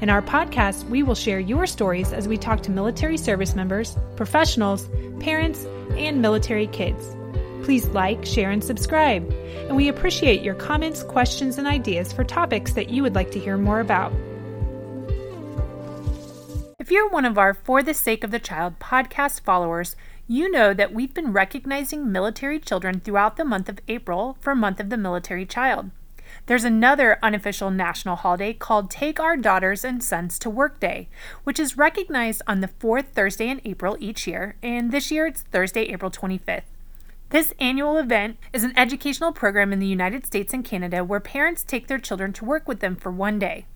In our podcast, we will share your stories as we talk to military service members, professionals, parents, and military kids. Please like, share, and subscribe. And we appreciate your comments, questions, and ideas for topics that you would like to hear more about. If you're one of our For the Sake of the Child podcast followers, you know that we've been recognizing military children throughout the month of April for Month of the Military Child. There's another unofficial national holiday called Take Our Daughters and Sons to Work Day, which is recognized on the fourth Thursday in April each year, and this year it's Thursday, April 25th. This annual event is an educational program in the United States and Canada where parents take their children to work with them for one day.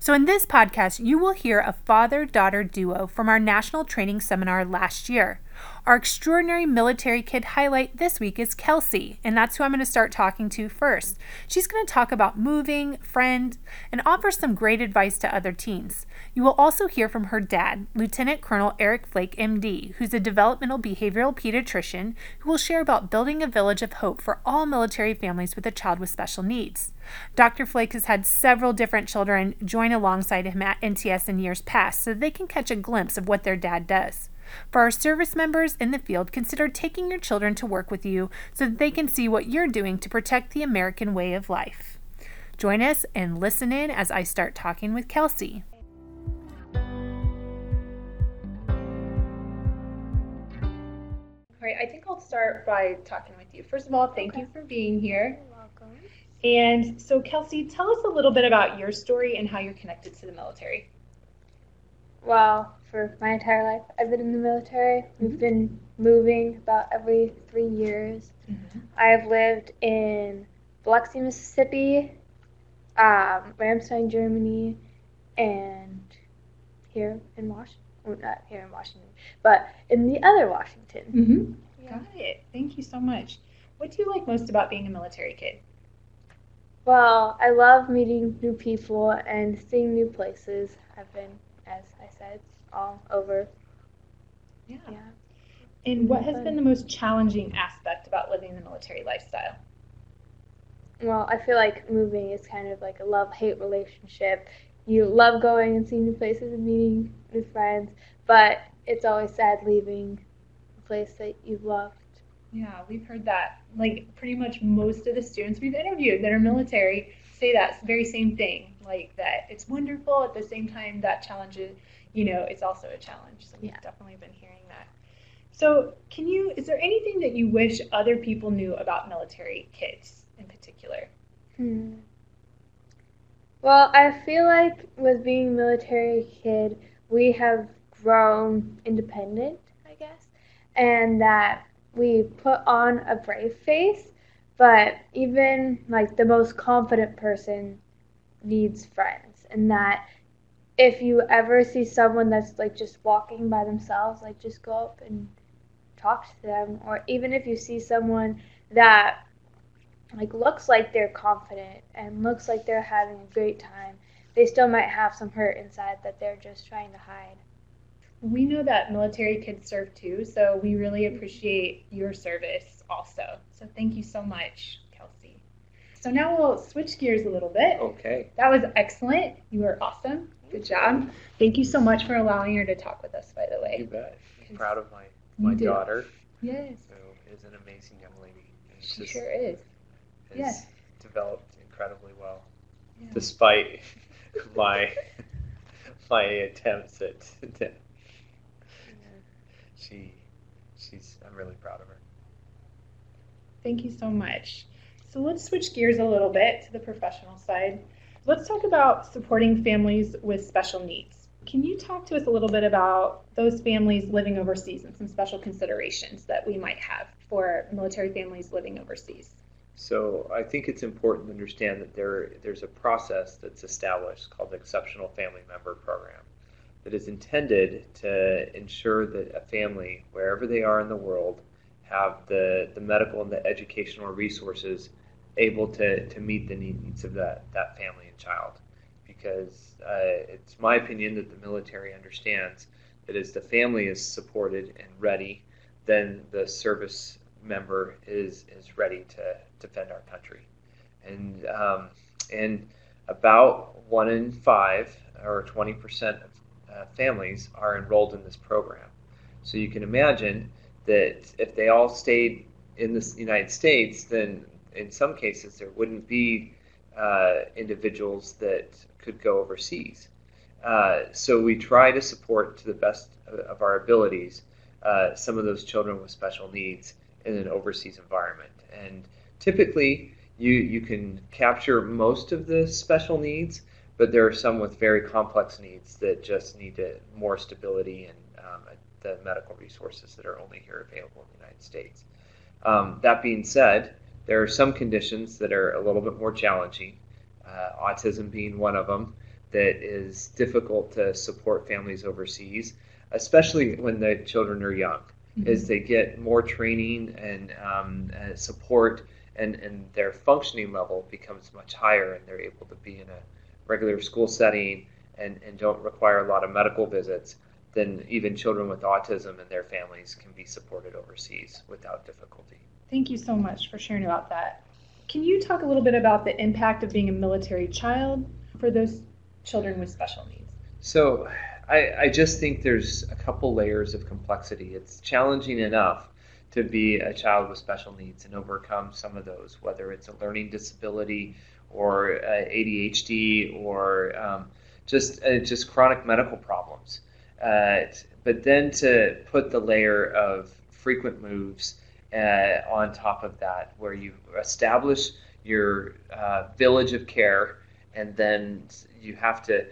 So, in this podcast, you will hear a father daughter duo from our national training seminar last year. Our extraordinary military kid highlight this week is Kelsey, and that's who I'm going to start talking to first. She's going to talk about moving, friend, and offer some great advice to other teens. You will also hear from her dad, Lieutenant Colonel Eric Flake, MD, who's a developmental behavioral pediatrician who will share about building a village of hope for all military families with a child with special needs. Dr. Flake has had several different children join alongside him at NTS in years past so they can catch a glimpse of what their dad does. For our service members in the field, consider taking your children to work with you so that they can see what you're doing to protect the American way of life. Join us and listen in as I start talking with Kelsey. All right, I think I'll start by talking with you. First of all, thank Okay. you for being here. You're welcome. And so, Kelsey, tell us a little bit about your story and how you're connected to the military. Well, for my entire life, I've been in the military. We've been moving about every three years. I have lived in Biloxi, Mississippi, um, Ramstein, Germany, and here in Washington. Well, not here in Washington, but in the other Washington. Mm-hmm. Got it. Thank you so much. What do you like most about being a military kid? Well, I love meeting new people and seeing new places. I've been, as I said, all over. Yeah. Yeah. And what has been the most challenging aspect about living the military lifestyle? Well, I feel like moving is kind of like a love hate relationship. You love going and seeing new places and meeting new friends, but it's always sad leaving a place that you've loved. Yeah, we've heard that. Like pretty much most of the students we've interviewed that are military say that very same thing. Like that it's wonderful at the same time that challenges, you know, it's also a challenge. So we've Yeah. definitely been hearing that. So, can you is there anything that you wish other people knew about military kids in particular? Hmm. Well, I feel like with being a military kid, we have grown independent, I guess, and that we put on a brave face, but even like the most confident person needs friends, and that if you ever see someone that's like just walking by themselves, like just go up and talk to them, or even if you see someone that like looks like they're confident and looks like they're having a great time, they still might have some hurt inside that they're just trying to hide. We know that military kids serve too, so we really appreciate your service also. So, thank you so much, Kelsey. So, now we'll switch gears a little bit. Okay. That was excellent. You were awesome. Good job. Thank you so much for allowing her to talk with us, by the way. You bet. I'm proud of my, my daughter, Yes, who is an amazing young lady. And she sure is. has yes. developed incredibly well, Yeah. despite my my attempts at. at- she, she's. I'm really proud of her. Thank you so much. So let's switch gears a little bit to the professional side. Let's talk about supporting families with special needs. Can you talk to us a little bit about those families living overseas and some special considerations that we might have for military families living overseas? So I think it's important to understand that there there's a process that's established called the Exceptional Family Member Program. that is intended to ensure that a family, wherever they are in the world, have the, the medical and the educational resources able to, to meet the needs of that, that family and child. Because uh, it's my opinion that the military understands that as the family is supported and ready, then the service member is, is ready to defend our country. And, um, and about one in five, or 20% of uh, families, are enrolled in this program. So you can imagine that if they all stayed in the United States, then in some cases there wouldn't be uh, individuals that could go overseas. Uh, so we try to support to the best of our abilities uh, some of those children with special needs in an overseas environment. And typically, you you can capture most of the special needs, but there are some with very complex needs that just need to, more stability and um, the medical resources that are only here available in the United States. Um, that being said, there are some conditions that are a little bit more challenging, uh, autism being one of them, that is difficult to support families overseas, especially when the children are young. Mm-hmm. As they get more training and um, uh, support, and, and their functioning level becomes much higher, and they're able to be in a regular school setting and, and don't require a lot of medical visits, then even children with autism and their families can be supported overseas without difficulty. Thank you so much for sharing about that. Can you talk a little bit about the impact of being a military child for those children with special needs? So, I, I just think there's a couple layers of complexity. It's challenging enough to be a child with special needs and overcome some of those, whether it's a learning disability or ADHD or um, just uh, just chronic medical problems. Uh, but then to put the layer of frequent moves uh, on top of that, where you establish your uh, village of care, and then you have to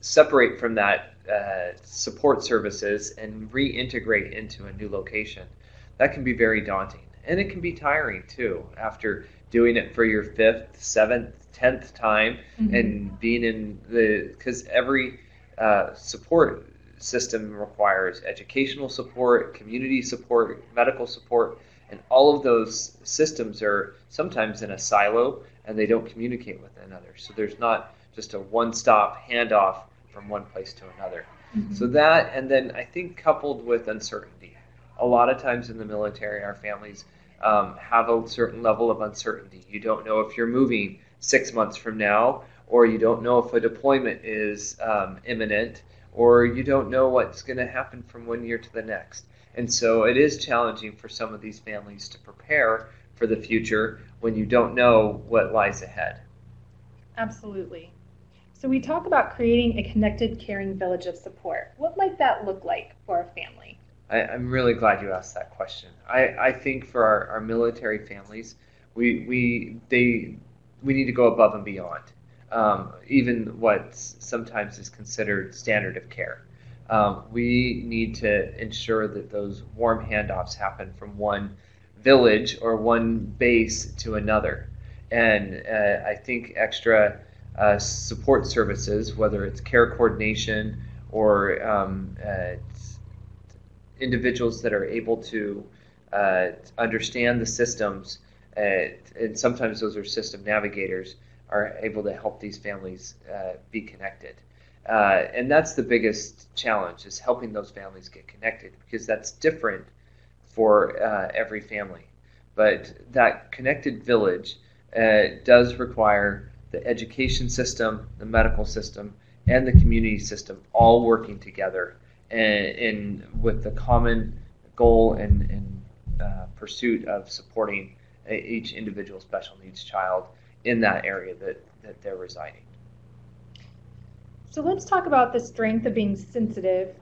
separate from that uh, support services and reintegrate into a new location. That can be very daunting, and it can be tiring too. After doing it for your fifth, seventh, tenth time, mm-hmm. and being in the because every uh, support system requires educational support, community support, medical support, and all of those systems are sometimes in a silo and they don't communicate with another. So there's not just a one-stop handoff from one place to another. Mm-hmm. So that, and then I think coupled with uncertainty, a lot of times in the military, our families um, have a certain level of uncertainty. You don't know if you're moving six months from now, or you don't know if a deployment is um, imminent or you don't know what's going to happen from one year to the next. And so it is challenging for some of these families to prepare for the future when you don't know what lies ahead. Absolutely. So we talk about creating a connected, caring village of support. What might that look like for a family? I, am really glad you asked that question. I, I think for our, our military families, we, we, they, we need to go above and beyond um, even what sometimes is considered standard of care. Um, we need to ensure that those warm handoffs happen from one village or one base to another. And uh, I think extra uh, support services, whether it's care coordination or um, uh, individuals that are able to uh, understand the systems, uh, and sometimes those are system navigators, are able to help these families uh, be connected. Uh, and that's the biggest challenge is helping those families get connected because that's different for uh, every family. But that connected village uh, does require the education system, the medical system, and the community system all working together and, in with the common goal and, and uh, pursuit of supporting each individual special needs child in that area that, that they're residing. So let's talk about the strength of being sensitive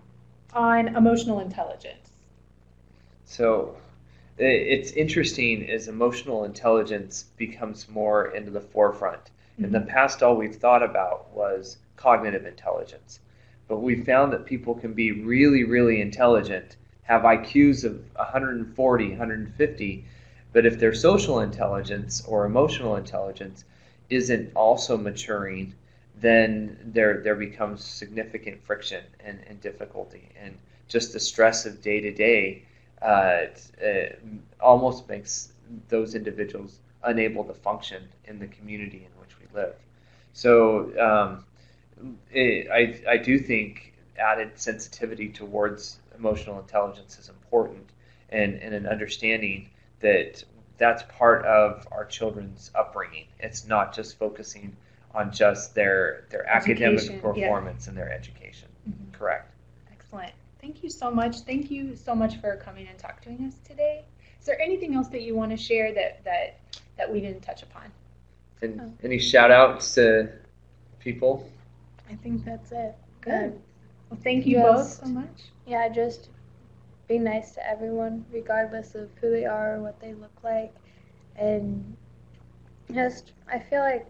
on emotional intelligence. So it's interesting as emotional intelligence becomes more into the forefront. Mm-hmm. In the mm-hmm. past, all we've thought about was cognitive intelligence. But we found that people can be really, really intelligent, have IQs of 140, 150, but if their social intelligence or emotional intelligence isn't also maturing, then there there becomes significant friction and, and difficulty, and just the stress of day to day almost makes those individuals unable to function in the community in which we live. So um, it, I I do think added sensitivity towards emotional intelligence is important, and, and an understanding that that's part of our children's upbringing. It's not just focusing on just their their academic Education, performance and their education. Mhm. Correct. Excellent. Thank you so much. Thank you so much for coming and talking to us today. Is there anything else that you want to share that that that we didn't touch upon? And Oh. any shout outs to people? I think that's it. Good. Well, thank you both so much. Yeah, just be nice to everyone, regardless of who they are or what they look like. And just, I feel like,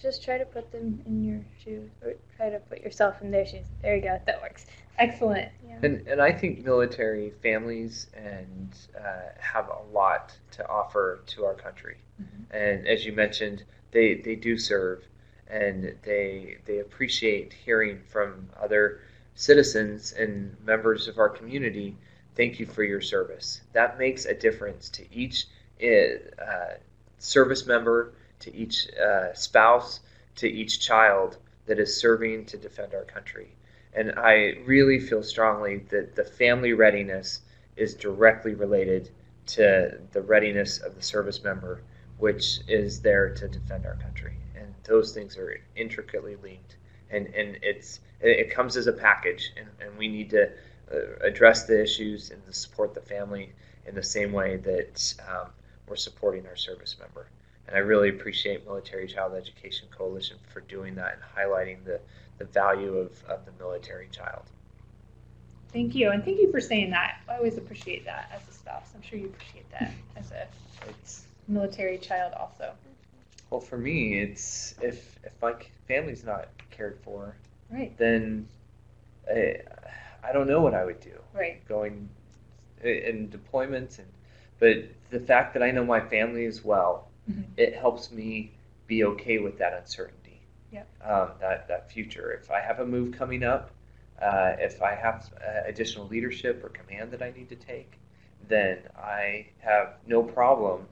just try to put them in your shoes, or try to put yourself in their shoes. There you go, that works. Excellent. Yeah. And, and I think military families and uh, have a lot to offer to our country. Mhm. And as you mentioned, they, they do serve and they they appreciate hearing from other citizens and members of our community. Thank you for your service. That makes a difference to each uh, service member, to each uh, spouse, to each child that is serving to defend our country. And I really feel strongly that the family readiness is directly related to the readiness of the service member, which is there to defend our country. And those things are intricately linked. And, and it's it comes as a package, and, and we need to address the issues and to support the family in the same way that um, we're supporting our service member. And I really appreciate Military Child Education Coalition for doing that and highlighting the, the value of, of the military child. Thank you, and thank you for saying that. I always appreciate that as a spouse. I'm sure you appreciate that as a It's military child also. well for me, it's if if my family's not cared for, Right. then I, I don't know what I would do. Right. Going in deployments and but the fact that I know my family as well, Mhm. it helps me be okay with that uncertainty. Yep. Um, that that future. If I have a move coming up, uh, if I have uh, additional leadership or command that I need to take, then I have no problem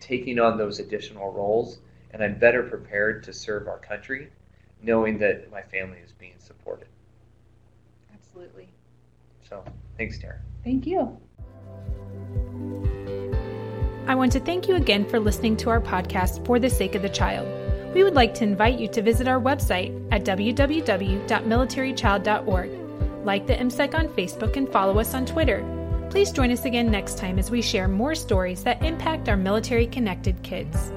taking on those additional roles, and I'm better prepared to serve our country, knowing that my family is being supported. Absolutely. So, thanks, Tara. Thank you. I want to thank you again for listening to our podcast, For the Sake of the Child. We would like to invite you to visit our website at www.militarychild.org. Like the MCEC on Facebook and follow us on Twitter. Please join us again next time as we share more stories that impact our military connected kids.